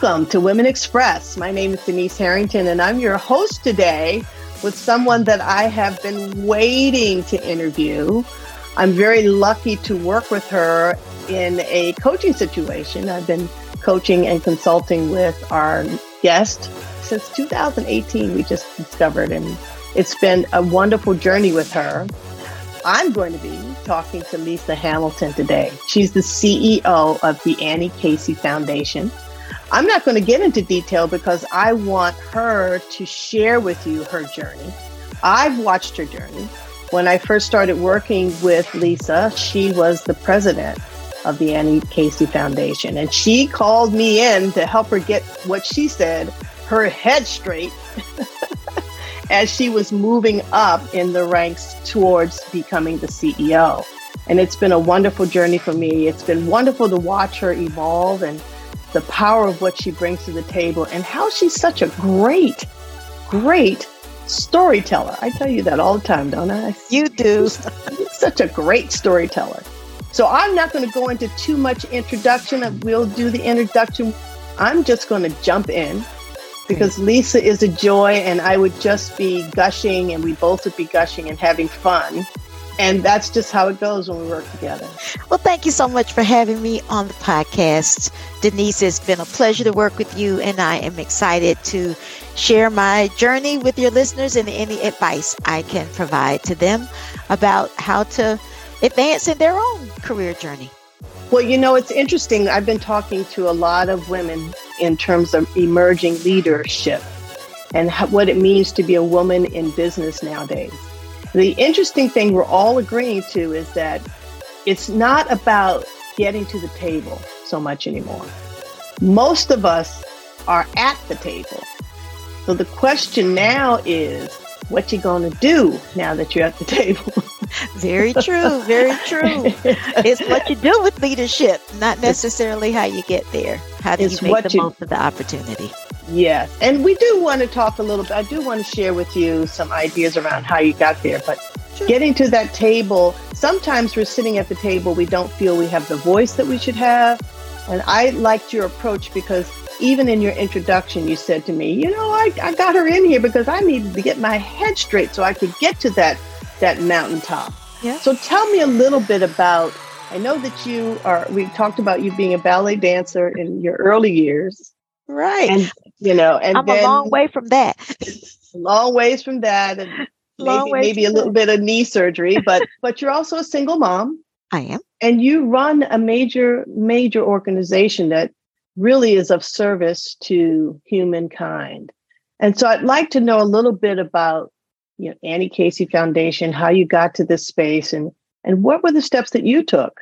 Welcome to Women Express. My name is Denise Harrington, and I'm your host today with someone that I have been waiting to interview. I'm very lucky to work with her in a coaching situation. I've been coaching and consulting with our guest since 2018, we just discovered, and it's been a wonderful journey with her. I'm going to be talking to Lisa Hamilton today. She's the CEO of the Annie Casey Foundation. I'm not going to get into detail because I want her to share with you her journey. I've watched her journey. When I first started working with Lisa, she was the president of the Annie Casey Foundation. And she called me in to help her get what she said, her head straight, as she was moving up in the ranks towards becoming the CEO. And it's been a wonderful journey for me. It's been wonderful to watch her evolve and the power of what she brings to the table and how she's such a great, great storyteller. I tell you that all the time, don't I? You do. such a great storyteller. So I'm not going to go into too much introduction. We'll do the introduction. I'm just going to jump in because Lisa is a joy and I would just be gushing and we both would be gushing and having fun and that's just how it goes when we work together. Well, thank you so much for having me on the podcast. Denise, it's been a pleasure to work with you, and I am excited to share my journey with your listeners and any advice I can provide to them about how to advance in their own career journey. Well, you know, it's interesting. I've been talking to a lot of women in terms of emerging leadership and what it means to be a woman in business nowadays. The interesting thing we're all agreeing to is that it's not about getting to the table so much anymore. Most of us are at the table. So the question now is what you going to do now that you're at the table? very true, very true. it's what you do with leadership, not necessarily how you get there. How do you make the you, most of the opportunity? Yes. And we do want to talk a little bit. I do want to share with you some ideas around how you got there. But sure. getting to that table, sometimes we're sitting at the table, we don't feel we have the voice that we should have. And I liked your approach because even in your introduction, you said to me, you know, I, I got her in here because I needed to get my head straight so I could get to that that mountaintop. Yeah. So tell me a little bit about I know that you are we talked about you being a ballet dancer in your early years. Right. And you know, and I'm a long way from that. long ways from that, and maybe maybe a little that. bit of knee surgery, but but you're also a single mom. I am, and you run a major major organization that really is of service to humankind. And so I'd like to know a little bit about you know Annie Casey Foundation, how you got to this space, and and what were the steps that you took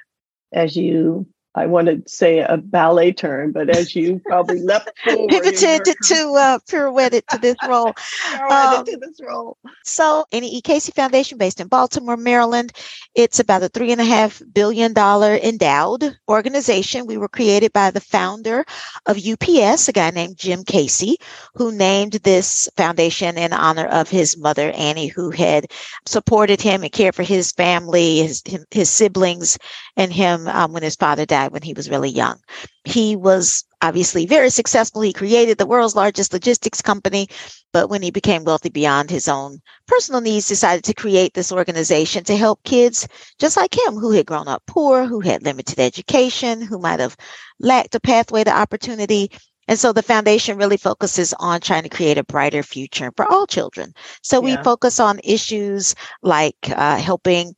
as you I want to say a ballet term, but as you probably forward, pivoted to uh, pirouetted to this role. um, to this role. So, Annie E. Casey Foundation, based in Baltimore, Maryland, it's about a three and a half billion dollar endowed organization. We were created by the founder of UPS, a guy named Jim Casey, who named this foundation in honor of his mother Annie, who had supported him and cared for his family, his his siblings, and him um, when his father died when he was really young. He was obviously very successful. He created the world's largest logistics company, but when he became wealthy beyond his own personal needs, decided to create this organization to help kids just like him who had grown up poor, who had limited education, who might have lacked a pathway to opportunity. And so the foundation really focuses on trying to create a brighter future for all children. So yeah. we focus on issues like uh, helping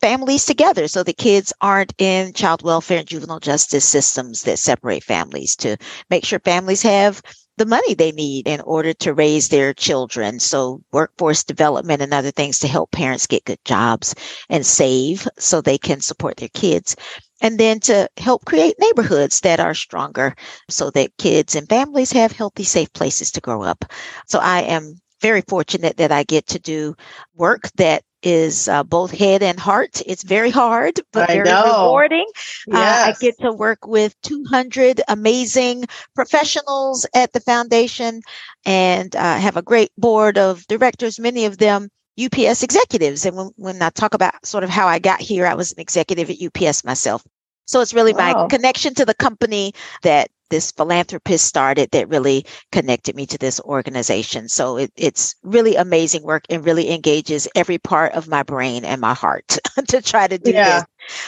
families together so the kids aren't in child welfare and juvenile justice systems that separate families to make sure families have the money they need in order to raise their children. So workforce development and other things to help parents get good jobs and save so they can support their kids. And then to help create neighborhoods that are stronger so that kids and families have healthy, safe places to grow up. So I am very fortunate that I get to do work that is uh, both head and heart. It's very hard, but I very know. rewarding. Yes. Uh, I get to work with 200 amazing professionals at the foundation and uh, have a great board of directors, many of them UPS executives. And when, when I talk about sort of how I got here, I was an executive at UPS myself. So it's really wow. my connection to the company that this philanthropist started that really connected me to this organization. So it, it's really amazing work and really engages every part of my brain and my heart to try to do yeah. this.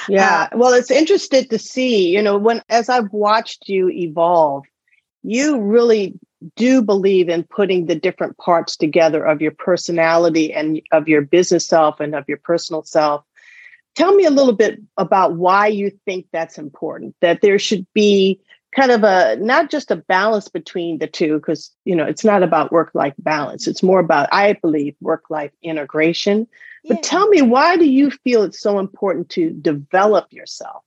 Yeah. Uh, well, it's interesting to see, you know, when as I've watched you evolve, you really do believe in putting the different parts together of your personality and of your business self and of your personal self. Tell me a little bit about why you think that's important, that there should be kind of a not just a balance between the two because you know it's not about work life balance. It's more about i believe work life integration yeah. but tell me why do you feel it's so important to develop yourself?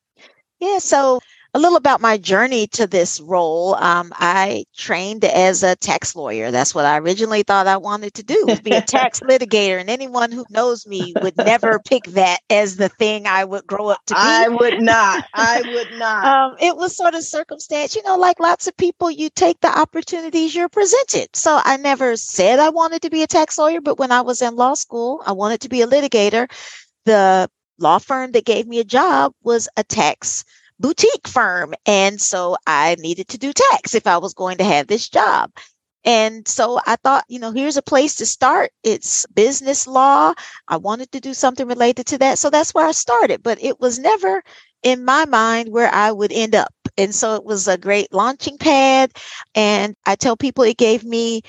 Yeah so a little about my journey to this role. Um, I trained as a tax lawyer. That's what I originally thought I wanted to do, be a tax litigator. And anyone who knows me would never pick that as the thing I would grow up to be. I would not. I would not. um, it was sort of circumstance. You know, like lots of people, you take the opportunities you're presented. So I never said I wanted to be a tax lawyer, but when I was in law school, I wanted to be a litigator. The law firm that gave me a job was a tax boutique firm. And so I needed to do tax if I was going to have this job. And so I thought, you know, here's a place to start. It's business law. I wanted to do something related to that. So that's where I started. But it was never in my mind where I would end up. And so it was a great launching pad. And I tell people it gave me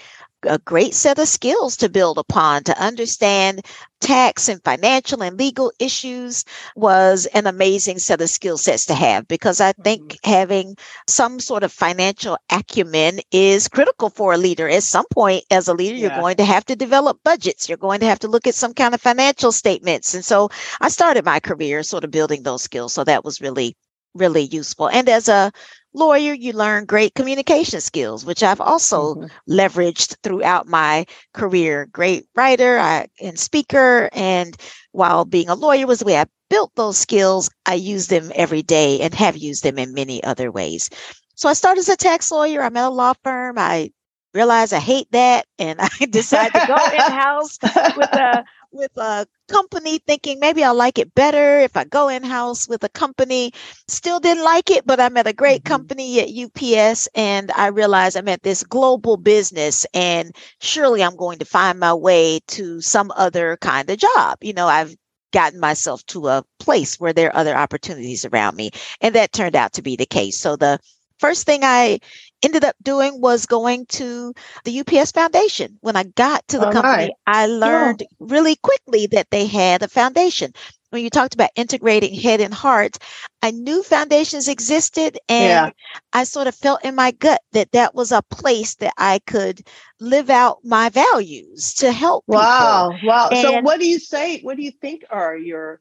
a great set of skills to build upon to understand tax and financial and legal issues was an amazing set of skill sets to have because I think mm-hmm. having some sort of financial acumen is critical for a leader. At some point, as a leader, yeah. you're going to have to develop budgets. You're going to have to look at some kind of financial statements. And so I started my career sort of building those skills. So that was really, really useful. And as a lawyer, you learn great communication skills, which I've also mm-hmm. leveraged throughout my career. Great writer I, and speaker. And while being a lawyer was the way I built those skills, I use them every day and have used them in many other ways. So I started as a tax lawyer. I'm at a law firm. I realized I hate that. And I decided to go in house with a with a company thinking maybe I'll like it better if I go in house with a company. Still didn't like it, but I'm at a great mm-hmm. company at UPS and I realized I'm at this global business and surely I'm going to find my way to some other kind of job. You know, I've gotten myself to a place where there are other opportunities around me. And that turned out to be the case. So the first thing I ended up doing was going to the UPS Foundation. When I got to the company, right. I learned yeah. really quickly that they had a foundation. When you talked about integrating head and heart, I knew foundations existed and yeah. I sort of felt in my gut that that was a place that I could live out my values to help wow. people. Wow. And so what do you say? What do you think are your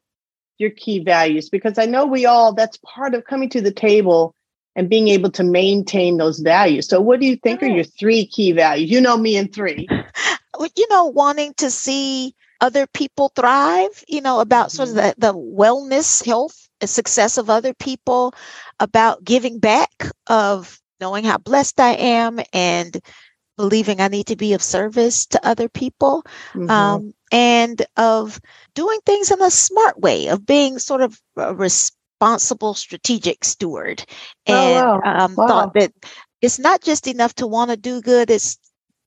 your key values? Because I know we all that's part of coming to the table and being able to maintain those values. So, what do you think are your three key values? You know me in three. You know, wanting to see other people thrive, you know, about sort of mm-hmm. the, the wellness, health, and success of other people, about giving back, of knowing how blessed I am and believing I need to be of service to other people, mm-hmm. um, and of doing things in a smart way, of being sort of a responsible strategic steward oh, and oh, wow. Um, wow. thought that it's not just enough to want to do good it's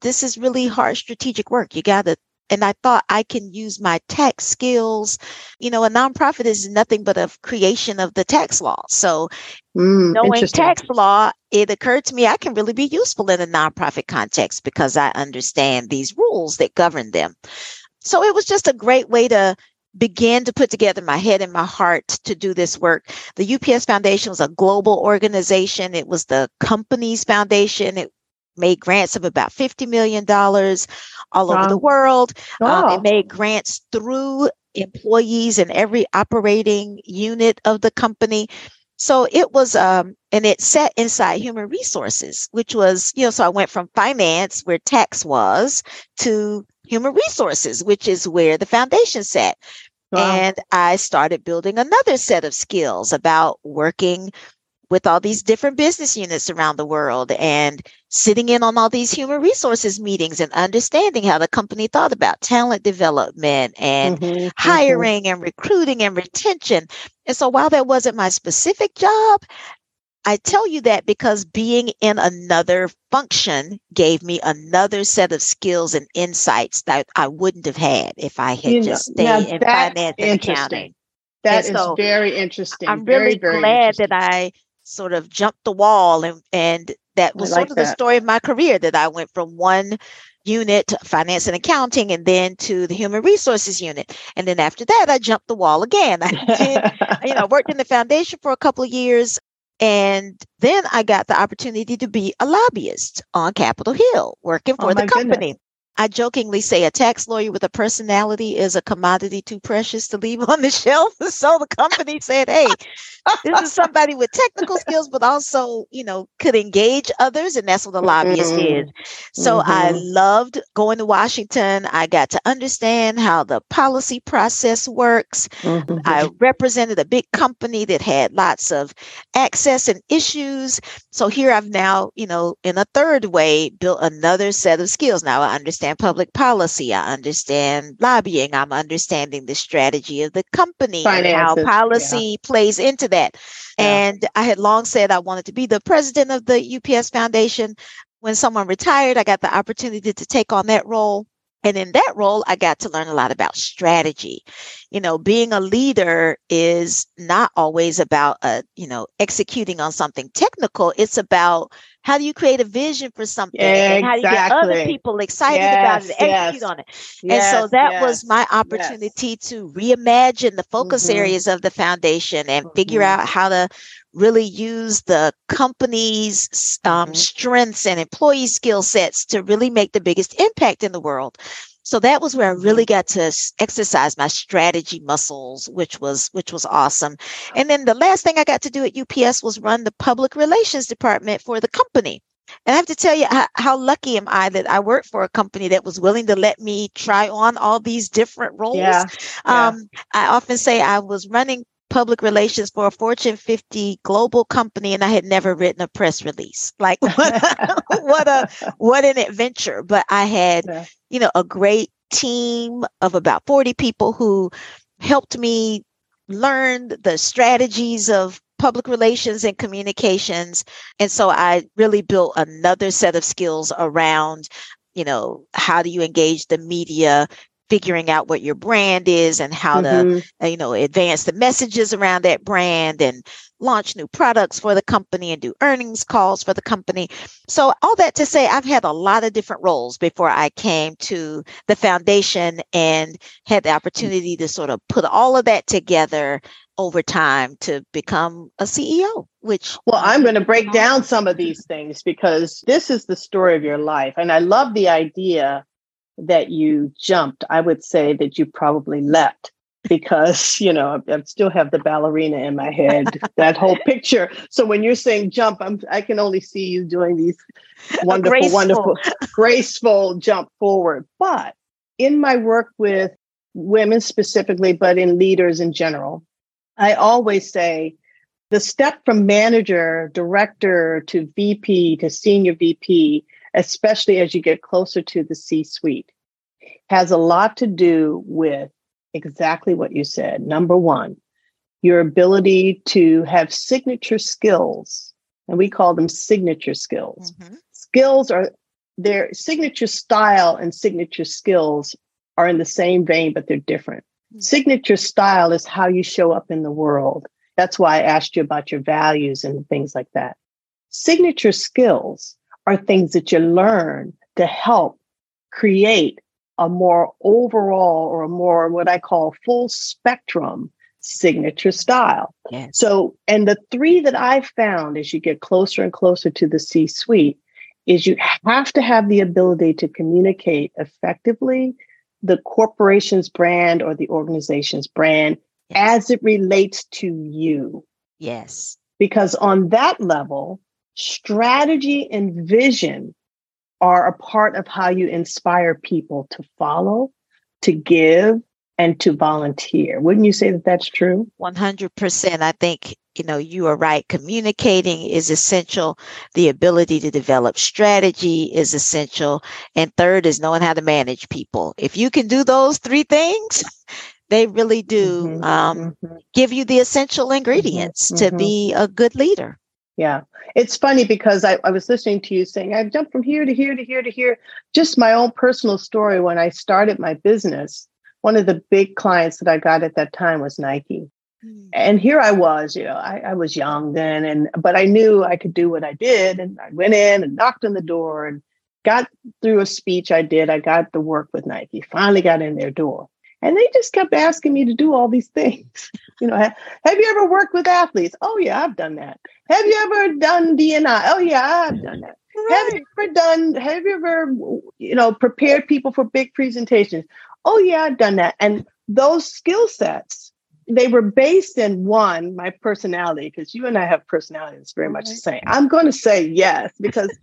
this is really hard strategic work you got to and I thought I can use my tax skills. You know, a nonprofit is nothing but a creation of the tax law. So, mm, knowing tax law, it occurred to me I can really be useful in a nonprofit context because I understand these rules that govern them. So, it was just a great way to began to put together my head and my heart to do this work. The UPS Foundation was a global organization. It was the company's foundation. It made grants of about $50 million all wow. over the world. Wow. Um, it made grants through employees in every operating unit of the company. So it was, um, and it sat inside human resources, which was, you know, so I went from finance, where tax was, to human resources, which is where the foundation sat. Wow. And I started building another set of skills about working with all these different business units around the world and sitting in on all these human resources meetings and understanding how the company thought about talent development and mm-hmm, mm-hmm. hiring mm-hmm. and recruiting and retention. And so while that wasn't my specific job, I tell you that because being in another function gave me another set of skills and insights that I wouldn't have had if I had you just stayed in finance and accounting. That and is so very interesting. I'm really very, glad that I sort of jumped the wall and and that was like sort of that. the story of my career that I went from one unit finance and accounting and then to the human resources unit and then after that i jumped the wall again i did you know worked in the foundation for a couple of years and then i got the opportunity to be a lobbyist on capitol hill working oh for oh the company goodness. I jokingly say a tax lawyer with a personality is a commodity too precious to leave on the shelf. So the company said, hey, this is somebody with technical skills, but also, you know, could engage others. And that's what the lobbyist mm-hmm. is. So mm-hmm. I loved going to Washington. I got to understand how the policy process works. Mm-hmm. I represented a big company that had lots of access and issues. So here I've now, you know, in a third way, built another set of skills. Now I understand public policy. I understand lobbying. I'm understanding the strategy of the company Finances, and how policy yeah. plays into that that. Yeah. And I had long said I wanted to be the president of the UPS Foundation. When someone retired, I got the opportunity to take on that role. And in that role, I got to learn a lot about strategy. You know, being a leader is not always about, uh, you know, executing on something technical. It's about how do you create a vision for something yeah, and how do you get other people excited yes, about it and execute on it yes, and so that was my opportunity to reimagine the focus mm-hmm. areas of the foundation and mm-hmm. figure out how to really use the company's um, mm-hmm. strengths and employee skill sets to really make the biggest impact in the world so that was where I really got to exercise my strategy muscles, which was which was awesome. And then the last thing I got to do at UPS was run the public relations department for the company. And I have to tell you how, how, lucky am I that I worked for a company that was willing to let me try on all these different roles. Yeah, yeah. Um, I often say I was running public relations for a Fortune 50 global company and I had never written a press release. Like what a, what a what an adventure. But I had, yeah. you know, a great team of about 40 people who helped me learn the strategies of public relations and communications. And so I really built another set of skills around you know how do you engage the media figuring out what your brand is and how mm-hmm. to uh, you know advance the messages around that brand and launch new products for the company and do earnings calls for the company so all that to say i've had a lot of different roles before i came to the foundation and had the opportunity to sort of put all of that together over time to become a ceo which well i'm going to break down some of these things because this is the story of your life and i love the idea that you jumped, I would say that you probably leapt because you know I, still have the ballerina in my head that whole picture so when you're saying jump i'm i can only see you doing these wonderful graceful. wonderful graceful jump forward but in my work with women specifically but in leaders in general i always say the step from manager director to vp to senior vp especially as you get closer to the C suite, has a lot to do with exactly what you said. Number one, your ability to have signature skills, and we call them signature skills. Mm-hmm. Skills are their signature style and signature skills are in the same vein, but they're different. Mm-hmm. Signature style is how you show up in the world. That's why I asked you about your values and things like that. Signature skills are things that you learn to help create a more overall or a more what I call full spectrum signature style. Yes. So, and the three that I've found as you get closer and closer to the C suite is you have to have the ability to communicate effectively the corporation's brand or the organization's brand yes. as it relates to you. Yes. Because on that level, strategy and vision are a part of how you inspire people to follow, to give, and to volunteer. Wouldn't you say that that's true? 100%. I think, you know, you are right. Communicating is essential. The ability to develop strategy is essential. And third is knowing how to manage people. If you can do those three things, they really do mm-hmm, um, mm-hmm. give you the essential mm-hmm, ingredients mm-hmm, to be a good leader. Yeah. It's funny because I, I was listening to you saying, I've jumped from here to here to here to here. Just my own personal story when I started my business, one of the big clients that I got at that time was Nike. Mm. And here I was, you know, I, I was young then, and but I knew I could do what I did. And I went in and knocked on the door and got through a speech I did. I got the work with Nike, finally got in their door. And they just kept asking me to do all these things. You know, have, you ever worked with athletes? Oh, yeah, I've done that. Have you ever done DNI? Oh, yeah, I've done that. Right. Have you ever done, have you ever, you know, prepared people for big presentations? Oh, yeah, I've done that. And those skill sets, they were based in one, my personality, because you and I have personality that's very much the same. I'm going to say yes, because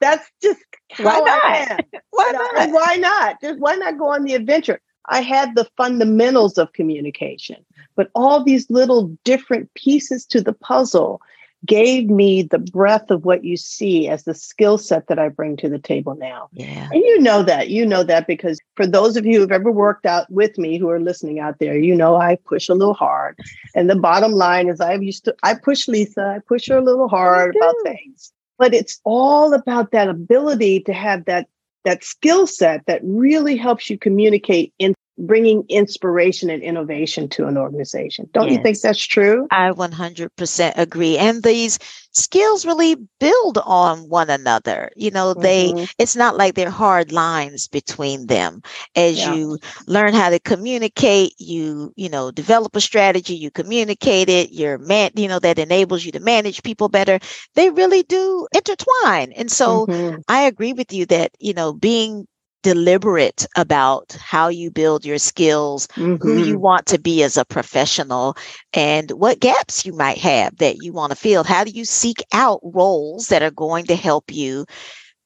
that's just why not? Why not? Why not? Just why not go on the adventure? I had the fundamentals of communication, but all these little different pieces to the puzzle gave me the breadth of what you see as the skill set that I bring to the table now. Yeah. And you know that. You know that because for those of you who've ever worked out with me who are listening out there, you know I push a little hard. And the bottom line is I have used to I push Lisa, I push her a little hard about things. But it's all about that ability to have that that skill set that really helps you communicate in bringing inspiration and innovation to an organization. Don't yes. you think that's true? I 100% agree. And these skills really build on one another. You know, they, mm-hmm. it's not like they're hard lines between them. As yeah. you learn how to communicate, you, you know, develop a strategy, you communicate it, you're man, you know, that enables you to manage people better. They really do intertwine. And so mm-hmm. I agree with you that, you know, being deliberate about how you build your skills, mm-hmm. who you mm-hmm. want to be as a professional, and what gaps you might have that you want to fill. How do you seek out roles that are going to help you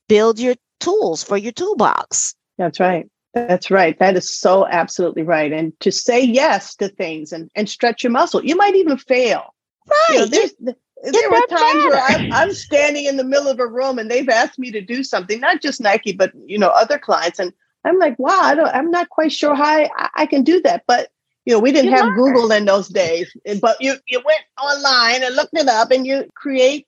build your tools for your toolbox? That's right. That's right. That is so absolutely right. And to say yes to things and, and stretch your muscle. You might even fail. Right. You know, there were times where I'm, I'm, standing in the middle of a room and they've asked me to do something, not just Nike, but you know other clients, and I'm like, wow, I don't, I'm not quite sure how I, I can do that. But you know, we didn't you have. Google in those days, but you you went online and looked it up, and you create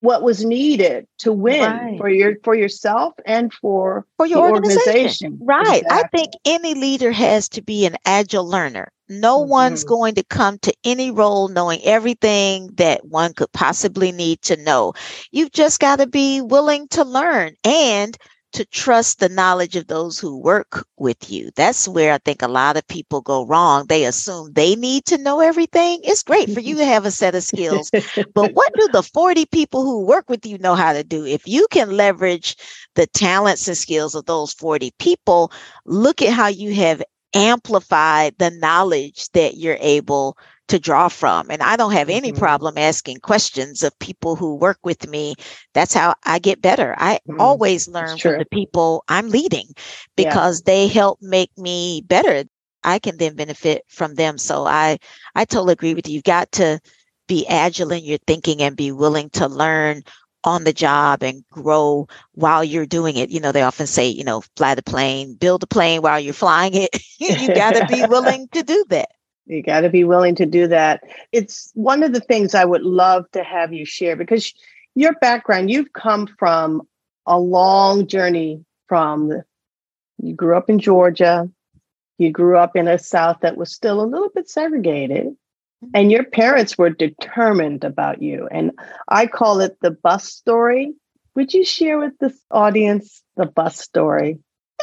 what was needed to win right. for your for yourself and for for your organization. organization. Right. Exactly. I think any leader has to be an agile learner. No mm-hmm. one's going to come to any role knowing everything that one could possibly need to know. You've just got to be willing to learn and to trust the knowledge of those who work with you. That's where I think a lot of people go wrong. They assume they need to know everything. It's great for you to have a set of skills, but what do the 40 people who work with you know how to do? If you can leverage the talents and skills of those 40 people, look at how you have amplified the knowledge that you're able to draw from. And I don't have any mm-hmm. problem asking questions of people who work with me. That's how I get better. I mm-hmm. always learn from the people I'm leading because yeah. they help make me better. I can then benefit from them. So I I totally agree with you. You've got to be agile in your thinking and be willing to learn on the job and grow while you're doing it. You know, they often say, you know, fly the plane, build the plane while you're flying it. you got to be willing to do that. You got to be willing to do that. It's one of the things I would love to have you share because your background, you've come from a long journey from you grew up in Georgia, you grew up in a South that was still a little bit segregated. And your parents were determined about you. And I call it the bus story. Would you share with this audience the bus story?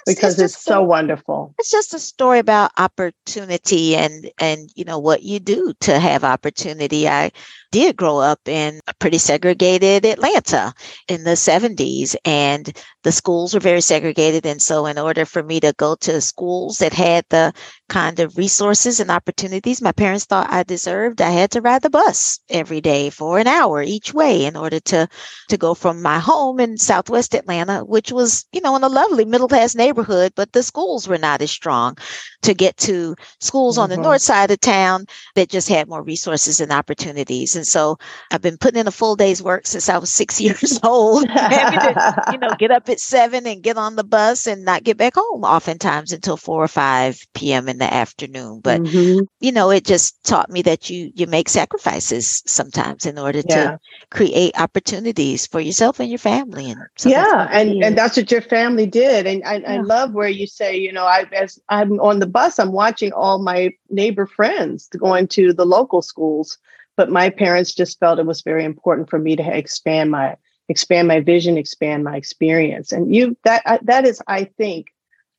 because it's, it's so a, wonderful. It's just a story about opportunity and and you know what you do to have opportunity. I did grow up in a pretty segregated Atlanta in the 70s and the schools were very segregated and so in order for me to go to schools that had the kind of resources and opportunities my parents thought I deserved, I had to ride the bus every day for an hour each way in order to to go from my home in Southwest Atlanta, which was, you know, in a lovely middle class neighborhood, but the schools were not as strong to get to schools mm-hmm. on the mm-hmm. north side of town that just had more resources and opportunities. And so I've been putting in a full day's work since I was six years old. to, you know, get up at seven and get on the bus and not get back home oftentimes until four or five p.m. in the afternoon. But mm-hmm. you know, it just taught me that you you make sacrifices sometimes in order yeah. to create opportunities for yourself and your family. And yeah, and and that's what your family did. And I, yeah. I love where you say, you know, I as I'm on the bus, I'm watching all my neighbor friends going to the local schools. But my parents just felt it was very important for me to expand my expand my vision, expand my experience. And you that that is, I think,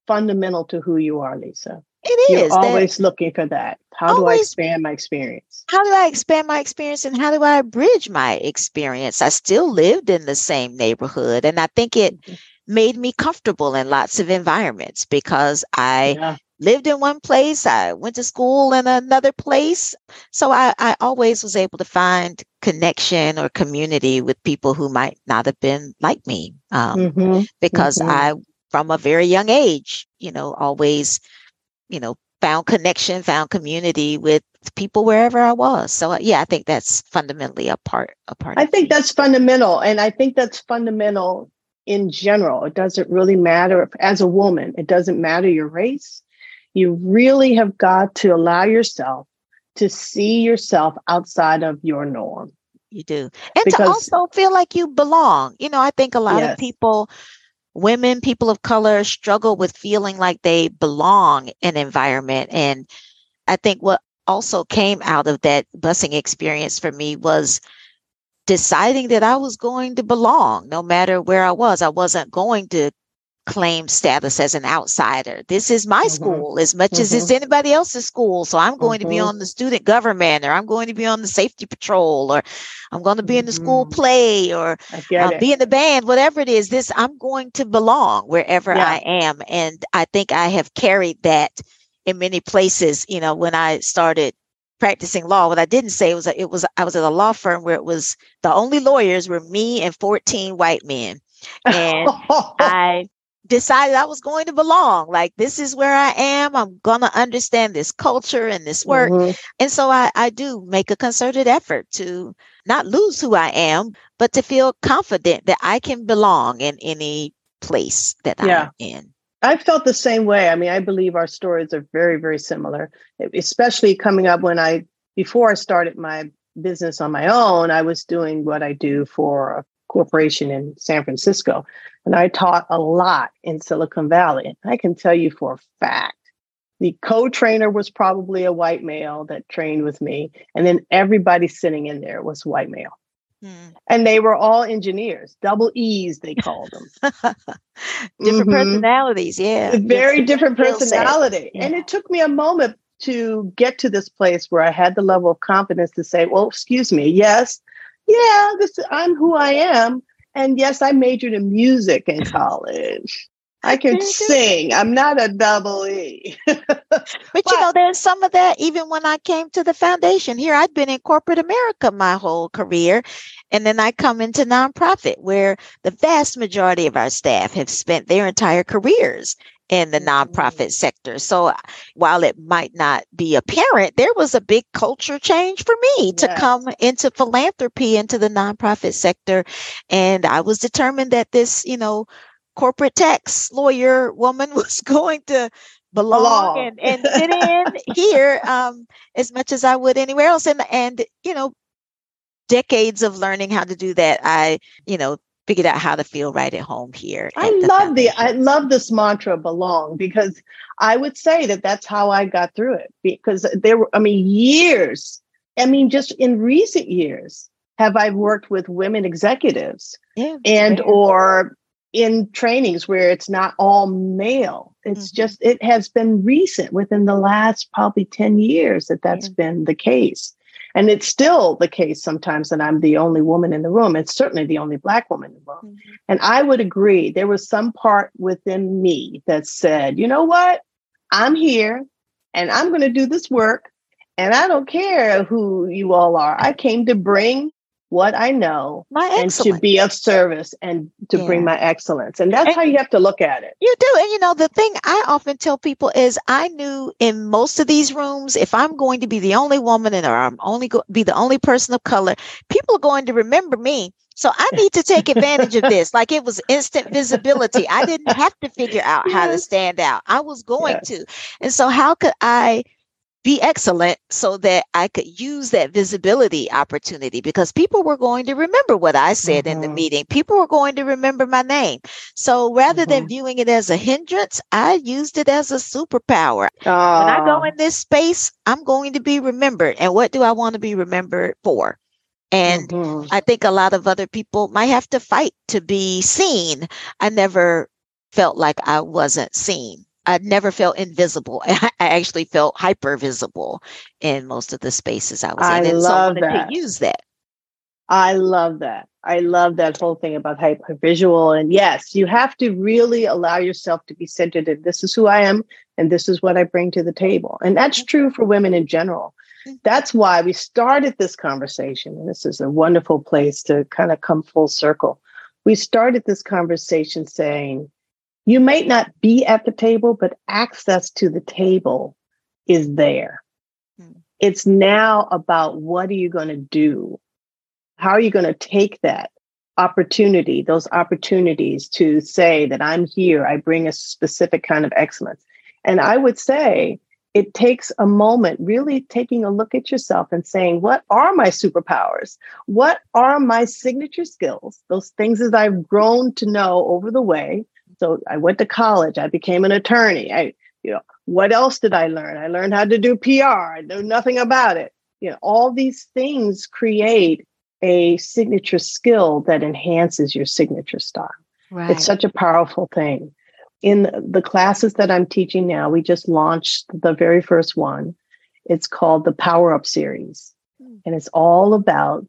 fundamental to who you are, Lisa. It is. You're always looking for that. How always, do I expand my experience? How do I expand my experience and how do I bridge my experience? I still lived in the same neighborhood and I think it mm-hmm. made me comfortable in lots of environments because I yeah. lived in one place, I went to school in another place. So I, I always was able to find connection or community with people who might not have been like me um, mm-hmm. because mm-hmm. I from a very young age, you know, always, you know, found connection, found community with people wherever I was. So uh, yeah, I think that's fundamentally a part a part. I think that's fundamental, and I think that's fundamental in general. It doesn't really matter as a woman. It doesn't matter your race. You really have got to allow yourself to see yourself outside of your norm. You do, and because, to also feel like you belong. You know, I think a lot yes. of people women, people of color struggle with feeling like they belong in environment. And I think what also came out of that busing experience for me was deciding that I was going to belong no matter where I was. I wasn't going to claim status as an outsider. This is my mm-hmm. school as much mm-hmm. as it's mm-hmm. anybody else's school. So I'm going mm-hmm. to be mm-hmm. on the student government or I'm going to be on the safety patrol or I'm going to be in the school mm-hmm. play or uh, be in the band, whatever it is. This I'm going to belong wherever yeah. I am. And I think I have carried that in many places. You know, when I started practicing law, what I didn't say was that it was I was at a law firm where it was the only lawyers were me and 14 white men. And I decided I was going to belong. Like, this is where I am. I'm going to understand this culture and this work. Mm-hmm. And so I, I do make a concerted effort to not lose who I am, but to feel confident that I can belong in any place that yeah. I'm in. I felt the same way. I mean, I believe our stories are very, very similar, especially coming up when I, before I started my business on my own, I was doing what I do for a corporation in San Francisco. And I taught a lot in Silicon Valley. I can tell you for a fact, the co-trainer was probably a white male that trained with me. And then everybody sitting in there was white male. Hmm. And they were all engineers, double E's, they called them. different mm-hmm. personalities, yeah. Very different personality. Yeah. And it took me a moment to get to this place where I had the level of confidence to say, well, excuse me, yes, yeah, this I'm who I am. And yes, I majored in music in college. I can mm-hmm. sing. I'm not a double E. but, but, you know, there's some of that even when I came to the foundation. Here, I'd been in corporate America my whole career. And then I come into nonprofit where the vast majority of our staff have spent their entire careers in the nonprofit sector. So while it might not be apparent, there was a big culture change for me to yes. come into philanthropy, into the nonprofit sector. And I was determined that this, you know, corporate tax lawyer woman was going to belong, belong. and, and fit in here um, as much as I would anywhere else. And, and, you know, decades of learning how to do that, I, you know, figured out how to feel right at home here. I the love foundation. the I love this mantra belong because I would say that that's how I got through it because there were I mean years I mean just in recent years have I worked with women executives yeah, and right. or in trainings where it's not all male it's mm-hmm. just it has been recent within the last probably 10 years that that's yeah. been the case and it's still the case sometimes that I'm the only woman in the room. It's certainly the only Black woman in the room. Mm-hmm. And I would agree, there was some part within me that said, you know what? I'm here and I'm going to do this work. And I don't care who you all are. I came to bring what I know my and to be of service and to yeah. bring my excellence. And that's and how you have to look at it. You do. And you know, the thing I often tell people is I knew in most of these rooms, if I'm going to be the only woman and or I'm only go- be the only person of color, people are going to remember me. So I need to take advantage of this. Like it was instant visibility. I didn't have to figure out how to stand out. I was going yes. to. And so how could I be excellent so that I could use that visibility opportunity because people were going to remember what I said mm-hmm. in the mm-hmm. meeting. People were going to remember my name. So rather mm-hmm. than viewing it as a hindrance, I used it as a superpower. When I go in this space, I'm going to be remembered. And what do I want to be remembered for? And mm-hmm. I think a lot of other people might have to fight to be seen. I never felt like I wasn't seen. I never felt invisible. I actually felt hyper visible in most of the spaces I was I in. And love so that. to use that. I love that. I love that whole thing about hyper visual. And yes, you have to really allow yourself to be centered in this is who I am and this is what I bring to the table. And that's true for women in general. Mm-hmm. That's why we started this conversation. And this is a wonderful place to kind of come full circle. We started this conversation saying, you might not be at the table, but access to the table is there. Mm. It's now about what are you going to do? How are you going to take that opportunity, those opportunities to say that I'm here, I bring a specific kind of excellence. And I would say it takes a moment really taking a look at yourself and saying, what are my superpowers? What are my signature skills? Those things that I've grown to know over the way so I went to college. I became an attorney. I, you know, what else did I learn? I learned how to do PR. I knew nothing about it. You know, all these things create a signature skill that enhances your signature style. Right. It's such a powerful thing. In the classes that I'm teaching now, we just launched the very first one. It's called the Power Up series. Hmm. And it's all about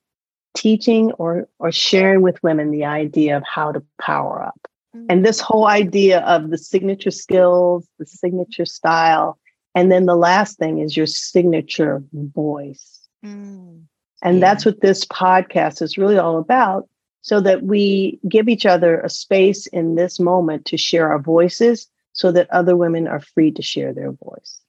teaching or or sharing with women the idea of how to power up. And this whole idea of the signature skills, the signature style, and then the last thing is your signature voice. Mm. And yeah. that's what this podcast is really all about so that we give each other a space in this moment to share our voices so that other women are free to share their voice.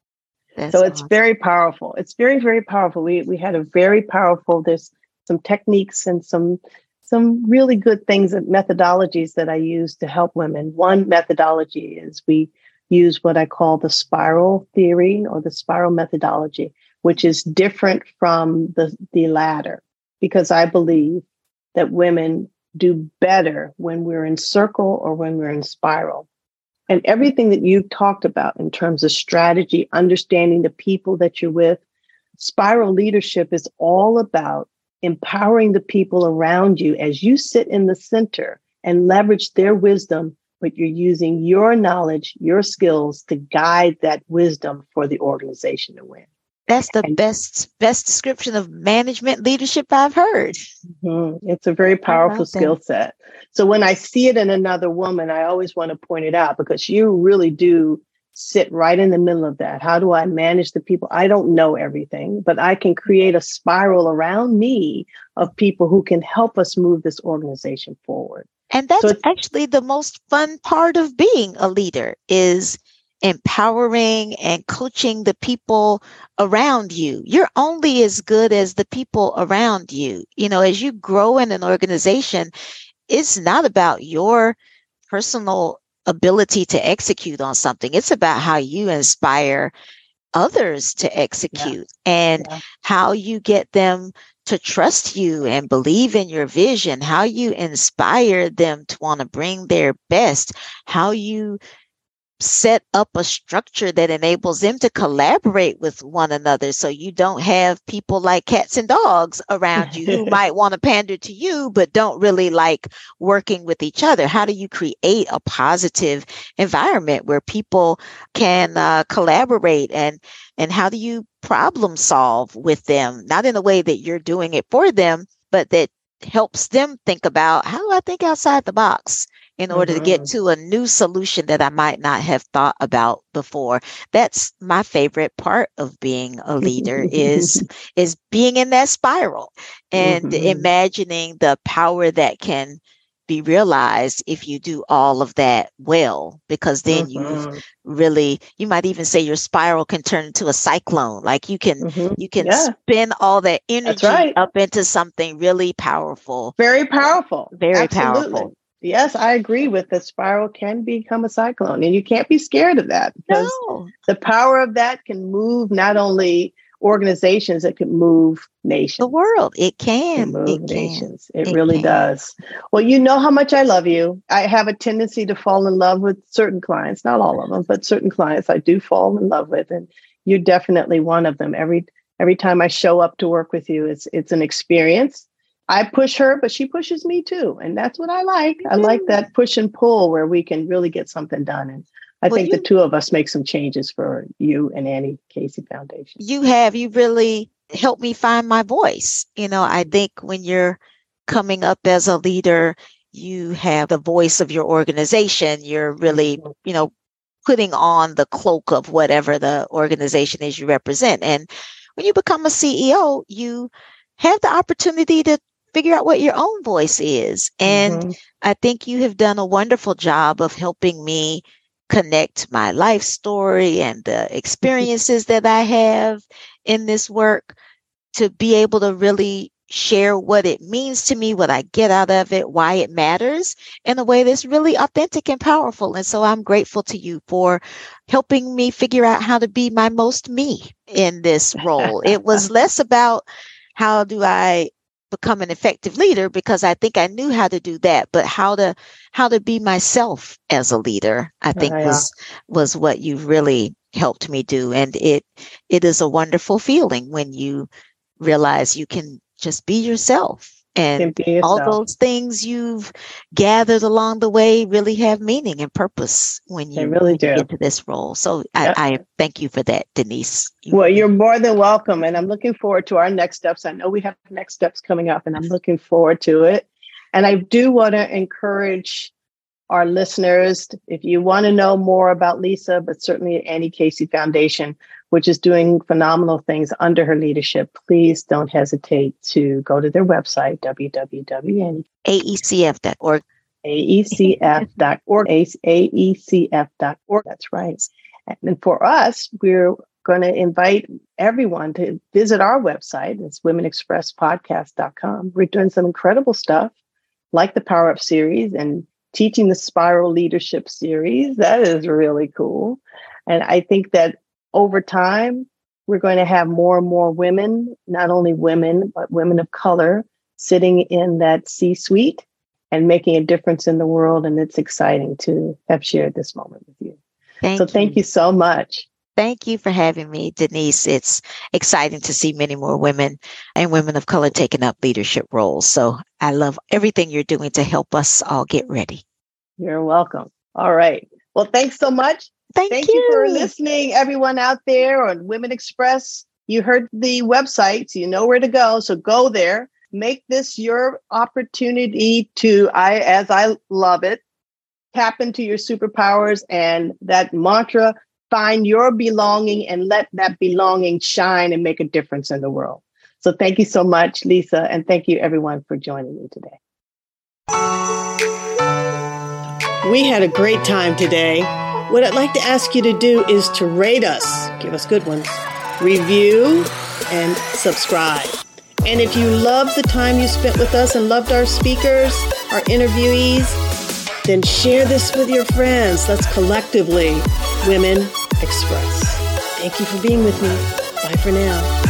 That's so it's awesome. very powerful. It's very, very powerful. We we had a very powerful, there's some techniques and some some really good things and methodologies that I use to help women. One methodology is we use what I call the spiral theory or the spiral methodology, which is different from the, the ladder, because I believe that women do better when we're in circle or when we're in spiral. And everything that you've talked about in terms of strategy, understanding the people that you're with, spiral leadership is all about empowering the people around you as you sit in the center and leverage their wisdom, but you're using your knowledge, your skills to guide that wisdom for the organization to win. That's the and, best best description of management leadership I've heard. Mm-hmm. It's a very powerful skill set. So when I see it in another woman, I always want to point it out because you really do sit right in the middle of that. How do I manage the people? I don't know everything, but I can create a spiral around me of people who can help us move this organization forward. And that's so actually the most fun part of being a leader is empowering and coaching the people around you. You're only as good as the people around you. You know, as you grow in an organization, it's not about your personal ability to execute on something. It's about how you inspire others to execute yeah. and yeah. how you get them to trust you and believe in your vision, how you inspire them to want to bring their best, how you set up a structure that enables them to collaborate with one another. So you don't have people like cats and dogs around you who might want to pander to you but don't really like working with each other. How do you create a positive environment where people can uh, collaborate and and how do you problem solve with them? Not in a way that you're doing it for them but that helps them think about how do I think outside the box in order mm-hmm. to get mm-hmm. to a new solution that I might not have thought about before. That's my favorite part of being a leader is is being in that spiral and mm-hmm. imagining the power that can be realized if you do all of that well because then mm-hmm. you really you might even say your spiral can turn into a cyclone like you can mm-hmm. you can yeah. spin all that energy right. up into something really powerful very powerful very Absolutely. powerful yes i agree with the spiral can become a cyclone and you can't be scared of that because no. the power of that can move not only organizations it can move nations. The world. It can. move it nations. Can. It, it, really can. does. Well, you know how much I love you. I have a tendency to fall in love with certain clients, not all of them, but certain clients I do fall in love with. And you're definitely one of them. Every every time I show up to work with you, it's it's an experience. I push her, but she pushes me too. And that's what I like. I like that push and pull where we can really get something done. And I well, think you, the two of us make some changes for you and Annie Casey Foundation. You have. You really helped me find my voice. You know, I think when you're coming up as a leader, you have the voice of your organization. You're really, you know, putting on the cloak of whatever the organization is you represent. And when you become a CEO, you have the opportunity to figure out what your own voice is. And mm-hmm. I think you have done a wonderful job of helping me connect my life story and the experiences that I have in this work to be able to really share what it means to me, what I get out of it, why it matters in a way that's really authentic and powerful. And so I'm grateful to you for helping me figure out how to be my most me in this role. it was less about how do I become an effective leader because I think I knew how to do that, but how to how to be myself as a leader, I think oh, yeah. was was what you really helped me do. And it it is a wonderful feeling when you realize you can just be yourself and all those things you've gathered along the way really have meaning and purpose when you really do. get into this role. So. I, I, thank you for that, Denise. well, you're more than welcome. And I'm looking forward to our next steps. I know we have next steps coming up, and I'm looking forward to it. And I do want to encourage our listeners, if you want to know more about Lisa, but certainly Annie Casey Foundation, which is doing phenomenal things under her leadership, please don't hesitate to go to their website, www.aecf.org. aecf.org, aecf.org. That's right. And for us, we're going to invite everyone to visit our website. It's womenexpresspodcast.com. We're doing some incredible stuff like the Power Up series and teaching the Spiral Leadership series. That is really cool. And I think that over time, we're going to have more and more women, not only women, but women of color sitting in that C suite and making a difference in the world. And it's exciting to have shared this moment with you. Thank so you. thank you so much. Thank you for having me, Denise. It's exciting to see many more women and women of color taking up leadership roles. So I love everything you're doing to help us all get ready. You're welcome. All right. Well, thanks so much. Thank, Thank you. you for listening, everyone out there on Women Express. You heard the website, so you know where to go. So go there. Make this your opportunity to, I as I love it, tap into your superpowers and that mantra, find your belonging and let that belonging shine and make a difference in the world. So thank you so much, Lisa, and thank you everyone for joining me today. We had a great time today. What I'd like to ask you to do is to rate us, give us good ones, review, and subscribe. And if you love the time you spent with us and loved our speakers, our interviewees, then share this with your friends. Let's collectively Women Express. Thank you for being with me. Bye for now.